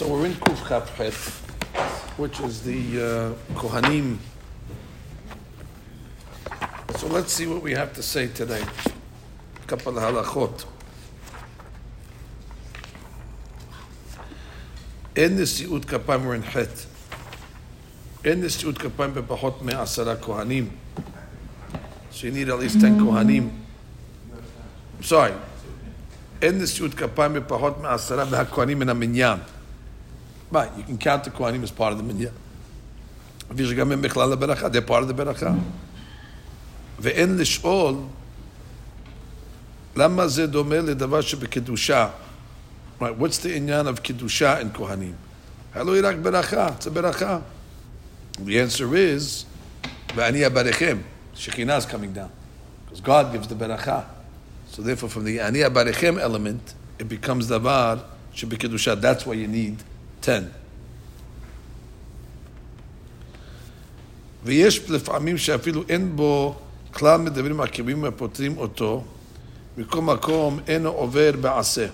So we're in Kuf Chafchet, which is the uh, Kohanim. So let's see what we have to say today. Couple of halachot. אין נשיאות כפיים we're in חטא. אין נשיאות כפיים בפחות מעשרה כהנים. So you need at least 10 כהנים. sorry. אין נשיאות כפיים בפחות מעשרה מהכהנים מן המניין. Right, you can count the Kohanim as part of the minyan. ויש גם הם בכלל לברכה, they're part of the ברכה. ואין לשאול למה זה דומה לדבר שבקדושה. Right, what's the עניין of קדושה in כהנים? הלוא היא רק ברכה, it's a ברכה. The answer is, ואני אברכם, שכינה is coming down. Because God gives the ברכה. So therefore from the אני אברכם element, it becomes דבר שבקדושה. That's why you need 10. ויש לפעמים שאפילו אין בו כלל מדברים עקיבים הפותרים אותו, מכל מקום אינו עובר בעשה.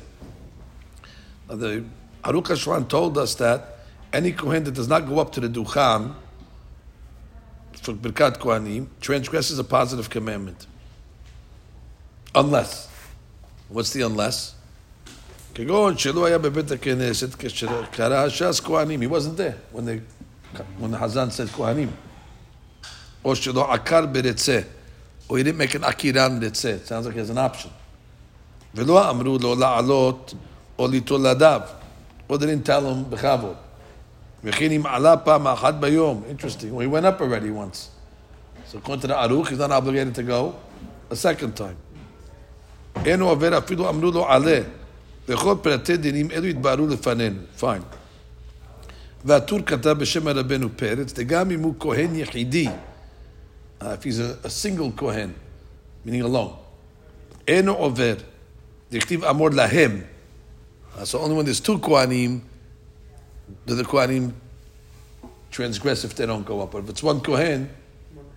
Now the Aruch HaShulchan told us that any Kohen that does not go up to the Duchan for Birkat Kohanim transgresses a positive commandment. Unless. What's the unless? כגון שלא היה בבית הכנסת כאשר קרא ש"ס כהנים, he wasn't there when, they, when the Hazan said כהנים. או שלא עקר ברצה, or he didn't make an עקירן רצה, it sounds like he has an option. ולא אמרו לו לעלות או ליטול לידיו, or they didn't tell him בכבוד. וכן אם עלה פעם אחת ביום, interesting, well, he went up already once. So according to the Aruch, he's not obligated to go a second time. אין הוא עובר אפילו אמרו לו עלה. וכל פרטי דינים אלו התבהרו לפנינו, פיין. והטור כתב בשם הרבנו פרץ, וגם אם הוא כהן יחידי, uh, if he's a, a single כהן, meaning alone, אינו עובר, דכתיב אמור להם, uh, so only when there's two כהנים, do the כהנים transgress if they don't go up, but if it's one כהן,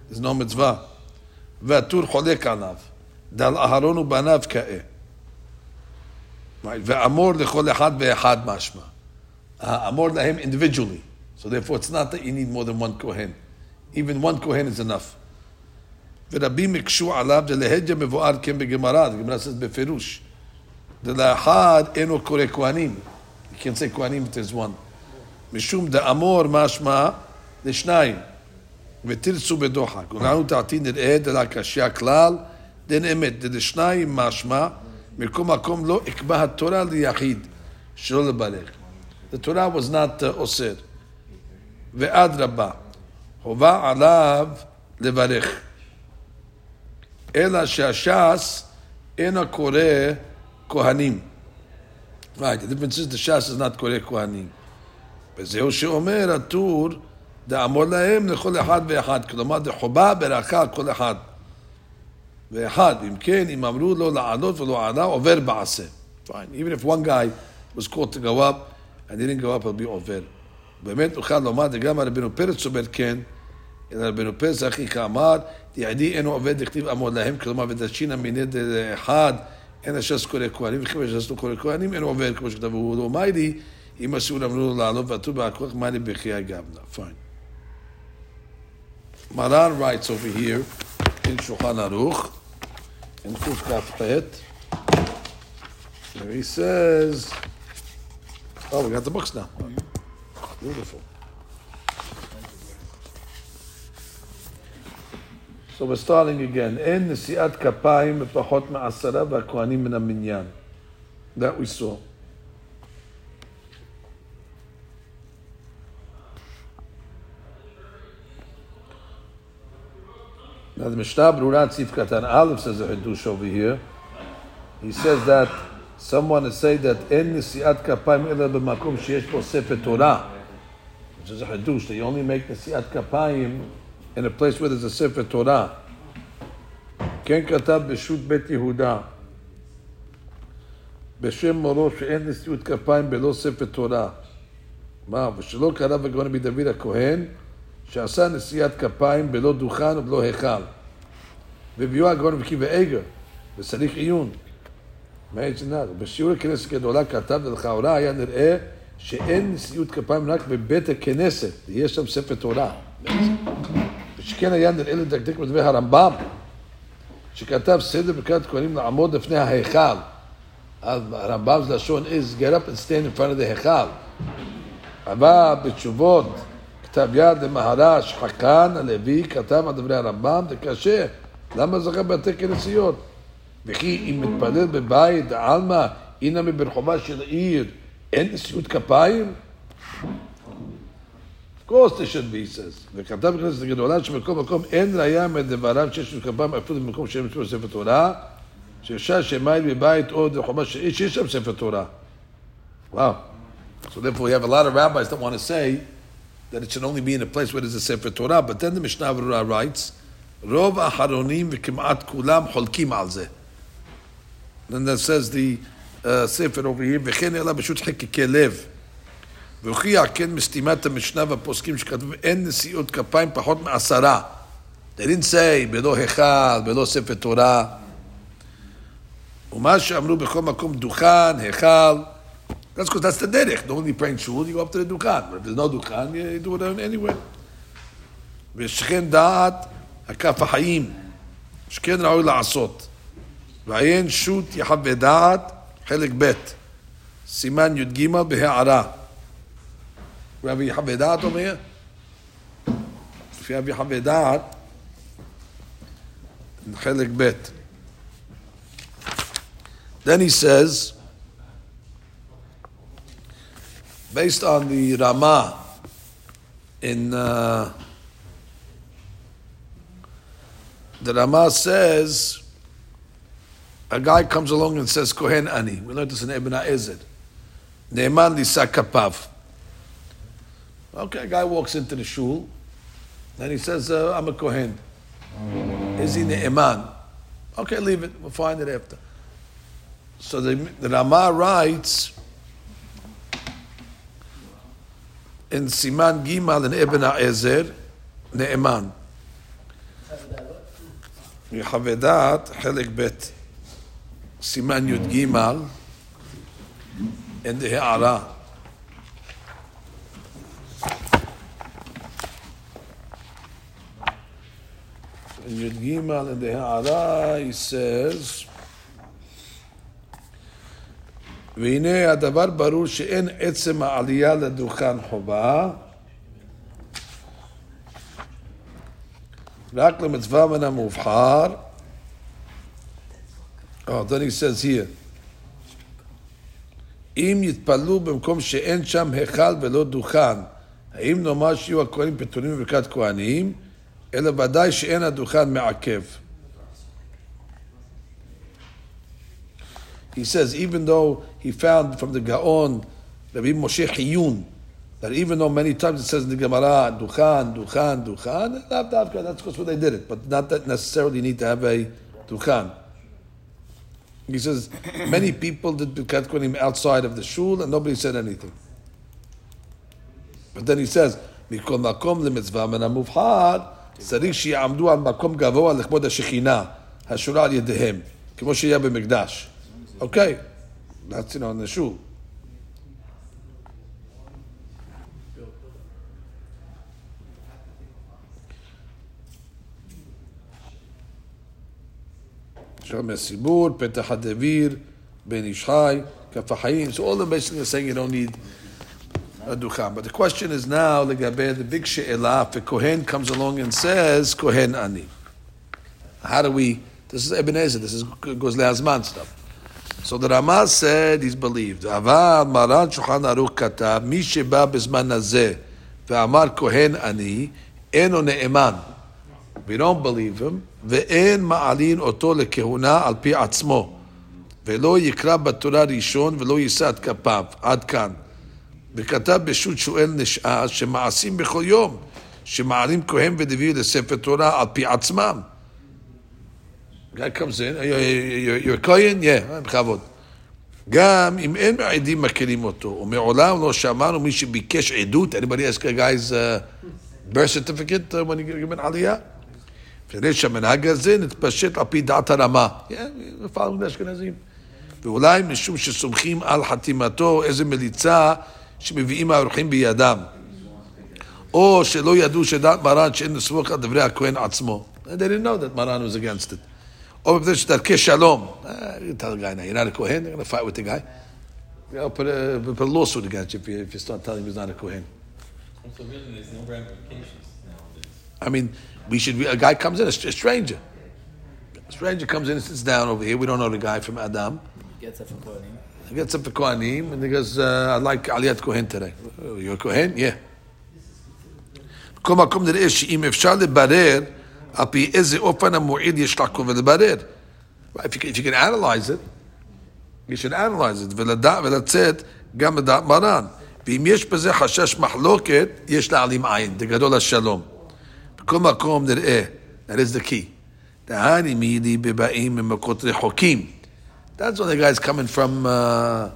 there's no מצווה. והטור חולק עליו, דל אהרון ובניו כאה. Right. ואמור לכל אחד ואחד משמע. אמור להם individually. So therefore it's not that you need more than one Kohen. Even one Kohen is enough. ורבים הקשו עליו דלהג'ה מבואר כן בגמרא, the Gemara says בפירוש. דלאחד אינו קורא כהנים. You can't say כהנים if there's one. משום דאמור משמע לשניים. ותרצו בדוחק. ולנו תעתיד נראה דלה קשיא כלל, דן אמת, דלשניים משמע מכל מקום לא אקבע התורה ליחיד שלא לברך. Torah was not uh, אוסר. ואדרבה, חובה עליו לברך. אלא שהש"ס אינו קורא כהנים. Right, the difference is the ש"ס is not קורא כהנים. וזהו שאומר הטור, דאמור להם לכל אחד ואחד. כלומר, דחובה ברכה כל אחד. ואחד, אם כן, אם אמרו לו לעלות ולא עלה, עובר בעשה. Fine. Even if one guy was called to go up, and didn't go up, he'll be עובר. באמת נוכל לומר, וגם רבנו פרץ אומר כן, אלא רבנו פרץ אחי כאמר, יעדי אינו עובד לכתיב אמור להם, כלומר, ודשינא מיני אחד, אין הש"ס קורא כהנים, וכיוון שהש"ס לא קורא כהנים, אין עובר, כמו שכתב, הוא לא מיידי, אם אסור אמרו לו לעלות, ועטו בעכוח מיידי בחיי גבנה. Fine. Maran writes over here, in Shulchan Aruch, in Kuf There he says, "Oh, we got the books now. Beautiful." So we're starting again. In the siat Kapayim Pachot Ma'asara V'Kohanim Min Minyan. That we saw. Now the Mishnah Berurah Katan Aleph says a Hiddush over here. He says that someone say that in Nisiat Kapayim Ela B'Makom Sheyesh Bo Sefer Torah, which is a Hiddush, they only make the Nisiat Kapayim in a place where there's a Sefer Torah. Ken Katab B'Shut Bet Yehuda B'Shem Moro She'en Nisiat Kapayim Belo Sefer Torah Ma, V'Shelo Karav Agon Bidavid HaKohen Ma, V'Shelo Karav Agon שעשה נשיאת כפיים בלא דוכן ובלא היכל. והביאו הגאון עקיבא איגר, וצריך עיון. מה יש לנהל? בשיעור הכנסת גדולה כתב, ולכאורה היה נראה שאין נשיאות כפיים רק בבית הכנסת, יש שם ספר תורה. ושכן היה נראה לדקדק בדברי הרמב"ם, שכתב סדר ברכת כהנים לעמוד לפני ההיכל. אז הרמב"ם זה לשון is get up and stand. אבל בתשובות כתב יד למהר"ש חכן הלוי כתב על דברי הרמב"ם, זה קשה. למה זכה בתי כנסיות? וכי אם מתפלל בבית, עלמא, הנה מברחובה של עיר, אין נשיאות כפיים? Course there should be, says. וכתב בכנסת הגדולה שבכל מקום אין ראייה מדבריו שיש נשיאות כפיים אפילו במקום שאין מצוות ספר תורה, שאפשר שמיים בבית או ברחובה של עיר שיש שם ספר תורה. Wow. So therefore we have a lot of rabbis that want to say that it should only be in a place where there's a Sefer Torah, but then the Mishnah Berurah writes, רוב האחרונים וכמעט כולם חולקים על זה. Then that says the uh, Sefer over here, וכן אלא פשוט חקקי לב. והוכיח כן מסתימת המשנה והפוסקים שכתבו אין נשיאות כפיים פחות מעשרה. They didn't say בלא היכל, בלא ספר תורה. ומה שאמרו בכל מקום דוכן, היכל, That's because that's the derech. Normally praying shul, you go up to the dukhan. But if there's no dukhan, you do it anywhere. ושכן דעת הכף החיים, שכן ראוי לעשות. ועיין שו"ת יחווה דעת, חלק ב', סימן י"ג בהערה. רבי יחווה דעת אומר? לפי רבי יחווה דעת, חלק ב'. Then he says, based on the Rama in uh, the Rama says a guy comes along and says Kohen Ani. We learned this in Ibn Ezer. Ne'eman lisa kapav. Okay, a guy walks into the shul, and he says, uh, "I'm a Kohen." Is he Ne'eman? Okay, leave it. We'll find it after. So the, the Rama writes in Siman Gimal and Ibn Ezer, Ne'eman. Yechaveh Da'at, Chelik Bet, Siman Yud Gimal, And the He'ara. Yud Gimal, and the He'ara, he says, והנה הדבר ברור שאין עצם העלייה לדוכן חובה, רק למצווה מן המובחר. Oh, then he says here, אם יתפללו במקום שאין שם היכל ולא דוכן, האם נאמר שיהיו הכהנים פטורים בברכת כהנים, אלא ודאי שאין הדוכן מעכב. He says, even though he found from the Gaon, Rabbi Moshe Chiyun, that even though many times it says in the Gemara, Duchan, Duchan, Duchan, that's because what they did it, but not that necessarily need to have a Duchan. He says, many people did Birkat Kohanim outside of the shul and nobody said anything. But then he says, מכל מקום למצווה מן המובחר, צריך שיעמדו על מקום גבוה לכבוד השכינה, השורה על ידיהם, כמו שיהיה במקדש. Okay, That's it on the shul. Shem Sibur, Petah hadavir Ben Ish Chai, Kafahayim. So all the basically are saying you don't need a duchan. But the question is now, Legabe, the big she'elah, if Kohen comes along and says, Kohen Ani. How do we, this is Ebenezer, this is goes Leazman stuff. So the Rama said he's believed. אבל מרן שולחן ערוך כתב, מי שבא בזמן הזה ואמר כהן אני, אינו נאמן. We don't believe him, ואין מעלין אותו לכהונה על פי עצמו. ולא יקרא בתורה ראשון ולא יישא את כפיו. עד כאן. וכתב בשו"ת שואל נשאל שמעשים בכל יום, שמעלים כהן ולוי לספר תורה על פי עצמם. guy comes in, you're a כהן? Yeah, בכבוד. גם אם אין עדים מכירים אותו, ומעולם לא שמענו מי שביקש עדות, anybody ask a guy's uh, birth certificate uh, when you give an עלייה? כדי שהמנהג הזה נתפשט על פי דעת הרמה. פעם לאשכנזים. ואולי משום שסומכים על חתימתו איזה מליצה שמביאים האורחים בידם. או שלא ידעו שדעת מרן שאין לסמוך על דברי הכהן עצמו. They didn't know that Maran was against it. או מפני שדרכי שלום. Uh, you tell the guy now, you're not a Kohen, you're going to fight with the guy. You know, put a, put a lawsuit against you if, you if you start telling him he's not a Kohen. So really, there's no ramifications nowadays. I mean, we should. A guy comes in, a, a stranger. A stranger comes in and sits down over here. We don't know the guy from Adam. Gets up from Kohanim. He gets up for Kohanim and he goes, uh, "I'd like Aliyat Kohen today." Oh, you're a Kohen, yeah. כל מקום נראה שאם אפשר לברר על פי איזה אופן המועיל יש לעקוב ולברר. Right, If you, can- if you can analyze it, you should analyze it, ולדע, ולצאת גם לדעת מרן. ואם יש בזה חשש מחלוקת, יש להעלים עין, דגדול השלום. בכל מקום נראה, that is the key. דהני מילי בבאים ממקות רחוקים. That's when the guy's coming from, uh,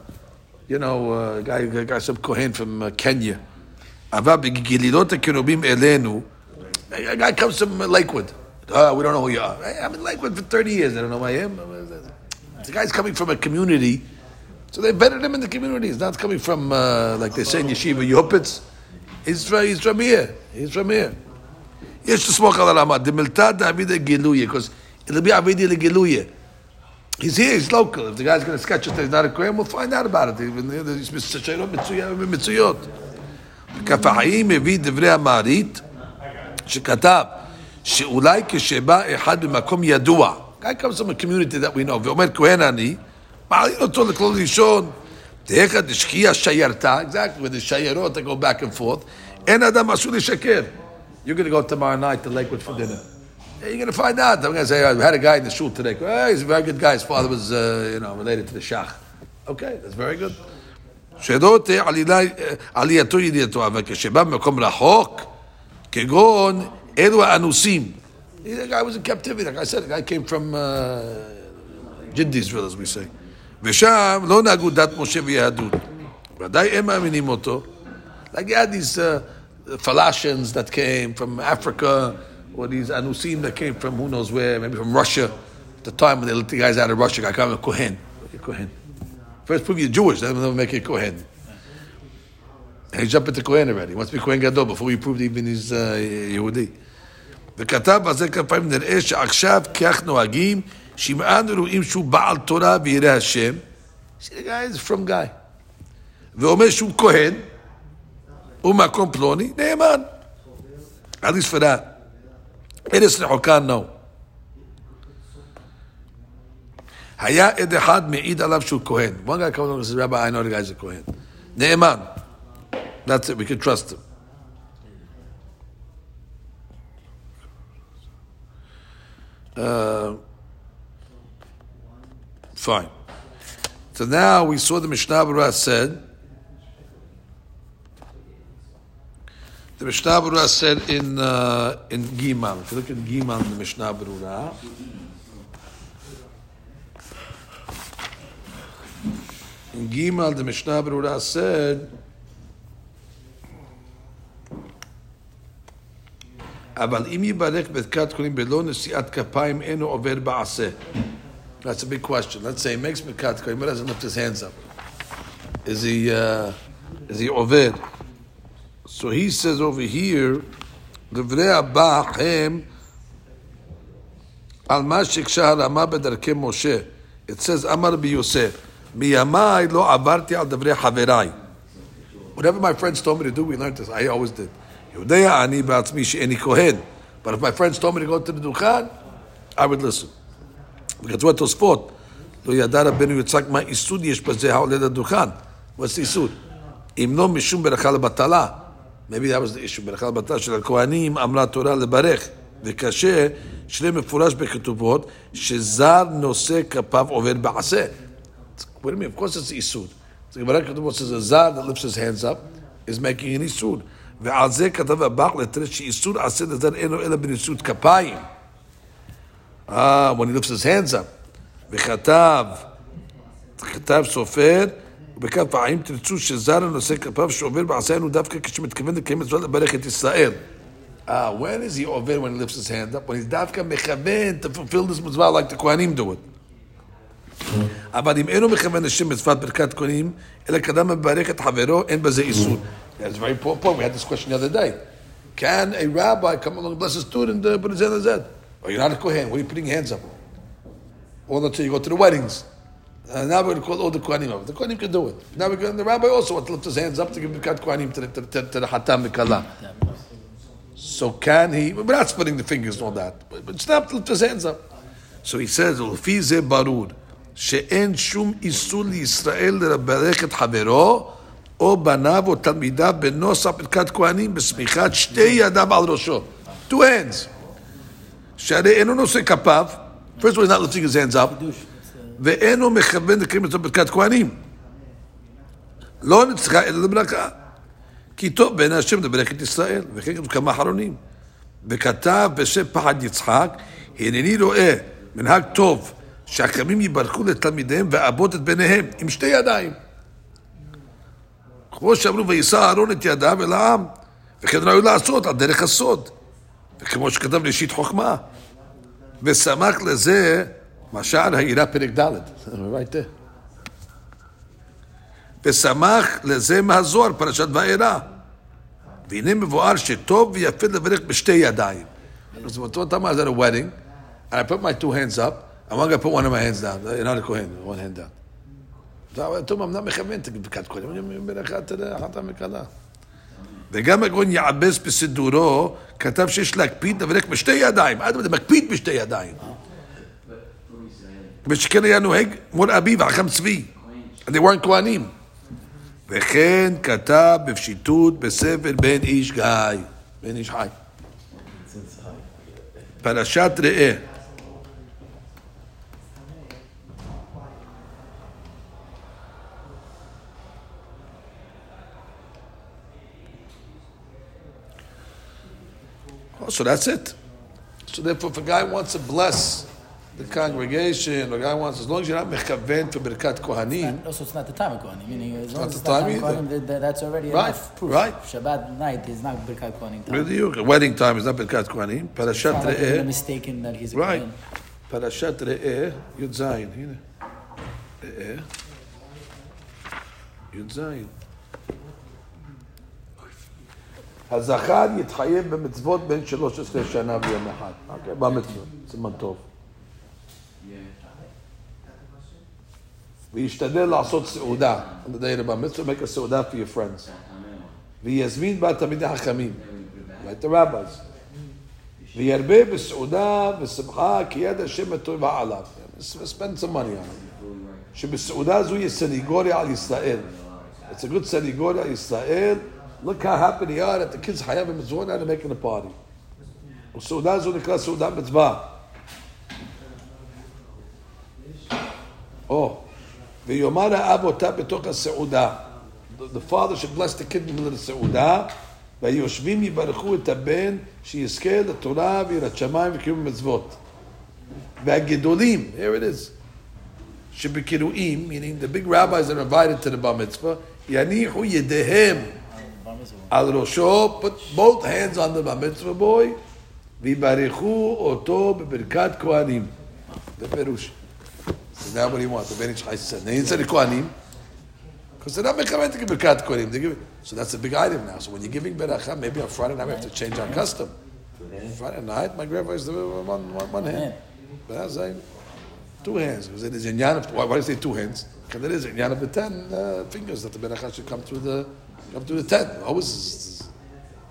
you know, uh, guy, guy, some Kohen from uh, Kenya. אבל בגלילות הקרובים אלינו, a guy comes from Lakewood. Uh, we don't know who you are. Hey, I'm in Lakewood for 30 years. I don't know who I am. The guy's coming from a community, so they vetted him in the community. He's not coming from, uh, like they say in Yeshiva, Yopitz. He's from, he's from here. He's from here. יש לסמוך על הרמה, דמילתא דעביד גילויה, because it'll be עבידי לגילויה. He's here, he's local. If the guy's going to sketch us that he's not a Kohen, we'll find out about it. Even יש שאלות מצויות. כף החיים מביא דברי המערית, שכתב שאולי כשבא אחד במקום ידוע, guy comes from a community that we know, ואומר כהן אני, מעלין אותו לכלול ראשון, תהיך דשקיע שיירתה, exactly, with the שיירות, they go back and forth, אין אדם אסור לשקר. You're going to go tomorrow night to Lakewood for dinner. Yeah, You're going to find out. I'm going to say, I had a guy in the shul today. Hey, he's a very good guy. His father was, uh, you know, related to the Shach. Okay, that's very good. שלא תהיה עלילה, עלייתו ידיעתו, אבל כשבא ממקום רחוק, כגון אלו האנוסים. The guy was in captivity, like I said, the guy came from uh, Jindisville, as we say. ושם לא נהגו דת משה ויהדות. ודאי הם מאמינים אותו. Like you had these uh, Falashans that came from Africa, or these Anusim that came from who knows where, maybe from Russia. At the time when they let the guys out of Russia, I call him a Kohen. A Kohen. First prove you're Jewish, then they'll make you a Kohen. And he jumped into Kohen already. He wants to be Kohen Gadol before he proved even he's uh, יהודי. וכתב בזה כמה פעמים נראה שעכשיו כך נוהגים, שאם אנו רואים שהוא בעל תורה וירא השם, see the guy is from guy, ואומר שהוא כהן, הוא מקום פלוני, נאמן. At least for that. ארץ רחוקה, no. היה עד אחד מעיד עליו שהוא כהן. One guy comes along and says, Rabbi, I know the guy's a כהן. נאמן. That's it, we can trust him. Uh, fine. So now we saw the Mishnah Berurah said, the Mishnah Berurah said in uh, in Gimal. If you look at Gimal the Mishnah Berurah, in Gimal the Mishnah Berurah said. אבל אם יברך ברכת כהנים בלא נשיאת כפיים אינו עובר בעשה. That's a big question. Let's say he makes ברכת כהנים, but doesn't lift his hands up. Is he, uh, is he עובד? So he says over here, דברי הבח הם על מה שהקשה הרמה בדרכי משה. It says, אמר רבי יוסף, מימיי לא עברתי על דברי חבריי. Whatever my friends told me to do, we learned this. I always did. יודע אני בעצמי שאיני כהן. But if my friends told me to go to the דוכן, I would listen. וכתבו התוספות, לא ידע רבנו יצחק מה איסוד יש בזה העולה לדוכן. What's the איסוד? אם לא משום ברכה לבטלה. Maybe that was the issue, ברכה לבטלה של הכהנים אמרה תורה לברך. וקשה, שלא מפורש בכתובות, שזר נושא כפיו עובר בעשה. What do you mean? Of course it's איסוד. The Gemara כתובות says a זר that lifts his hands up is making an איסוד. ועל זה כתב הבח לתרץ שאיסור עשה לזר אינו אלא בניסוד כפיים. אה, when he lifts his hands up. וכתב, כתב סופר, ובכף האם תרצו שזר הנושא כפיו שעובר בעשינו דווקא כשמתכוון לקיים מצוות לברך את ישראל. Ah, when is he over when he lifts his hand up? When he's דווקא מכוון to fulfill this mitzvah like the Kohanim do it. אבל אם אינו מכוון לשם מצוות ברכת כהנים, אלא קדם מברך את חברו, אין בזה איסור. That's a very important point. We had this question the other day. Can a rabbi come along and bless a student and put his hand on his head? Or you're not a Kohen. What are you putting your hands up? Or until you go to the weddings. Uh, now we're going to call all the Kohanim over. The Kohanim can do it. Now we're going, the rabbi also wants to lift his hands up to give the Kohanim to the, to, to, to the Hatam Mikala. So can he? We're not splitting the fingers and all that. But, but to lift his hands up. So he says, "Ulfize barud she'en shum isul Yisrael le'berechet havero." או בניו או תלמידיו בנוסח ברכת כהנים בסמיכת שתי ידיו על ראשו. Two hands. שהרי אינו נושא כפיו, first of all, he's not lifting his hands up, ואינו מכוון לקיים את ברכת כהנים. לא נצחה אלא לברכה. כי טוב בעיני השם לברך את ישראל, וכן כתוב כמה אחרונים. וכתב בשם פחד יצחק, הנני רואה מנהג טוב שהחכמים יברכו לתלמידיהם ואבות את בניהם עם שתי ידיים. כמו שאמרו, ויישא אהרון את ידיו אל העם, וכן ראוי לעשות על דרך הסוד. וכמו שכתב ראשית חוכמה. ושמח לזה משל העירה פרק ד', right there. ושמח לזה מהזוהר, פרשת וארא. והנה מבואר שטוב ויפה לברך בשתי ידיים. So one time I was at a wedding, and I put my two hands up, and one guy put one of my hands down. You're not a Kohen, one hand down. So I told him, I'm not מכוון את ברכת כהן, אני ברכת החתם מקלה. וגם הגאון יעבס בסידורו, כתב שיש להקפיד לברך בשתי ידיים. אדרבה, מקפיד בשתי ידיים. ושכן היה נוהג מול אביו, החכם צבי. They weren't כהנים. וכן כתב בפשיטות בספר בן איש גיא, בן איש חי. פרשת ראה. Well, so that's it. So therefore, if a guy wants to bless the congregation, or a guy wants, as long as you're not mechaven for Birkat Kohanim. Also, it's not the time of Kohanim, meaning as long as it's not the time, time Kohanim, that's already right, enough. Right. Shabbat night is not Birkat Kohanim time. Really, wedding time is not berkat Kohanim. Parashat so Re'eh. Like mistaken that he's a Right. Parashat Re'eh, Yud Zayin. Re'eh. Yud Zayin. הזכר יתחייב במצוות בין 13 שנה ויום אחד. אוקיי, במצוות, סימן טוב. וישתדל לעשות סעודה. mitzvah, make a סעודה for your friends. ויזמין בה תלמידי חכמים, the rabbis. וירבה בסעודה ושמחה כי יד השם הטובה עליו. spend some money on it. שבסעודה זו יש סניגוריה על ישראל. It's a good סניגוריה על ישראל. Look how happy they are that the kids חייב במצוות and they're making a party. וסעודה זו נקרא סעודה מצווה. או, ויאמר האב אותה בתוך הסעודה. The, the father should bless the kid in the סעודה, והיושבים יברכו את הבן שיזכה לתורה ויראת שמיים וקיום מצוות. והגדולים, here it is, שבקירואים, meaning the big rabbis that are invited to the bar mitzvah, יניחו ידיהם al rosho, put both hands on the bar boy, vibarichu oto beberkat kohanim. The perush. So now what do you want? The Ben Ish said. They didn't say the kohanim. Because they're not mekaven to give birkat kohanim. So that's a big item now. So when you're giving beracha, maybe on Friday night we have to change our custom. Friday night, my grandfather used to one, one, one hand. But I was two hands. Because it is in Yanab. Why, why do you say two hands? Because it is in Yanab the ten uh, fingers that the beracha should come through the come through the ten. Always,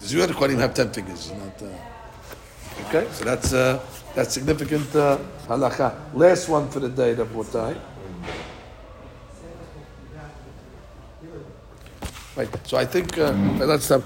you other Kohanim have ten fingers? Not, uh, okay, so that's, uh, that's significant uh, halacha. Last one for the day, Rabotai. Right, so I think, uh, let's stop.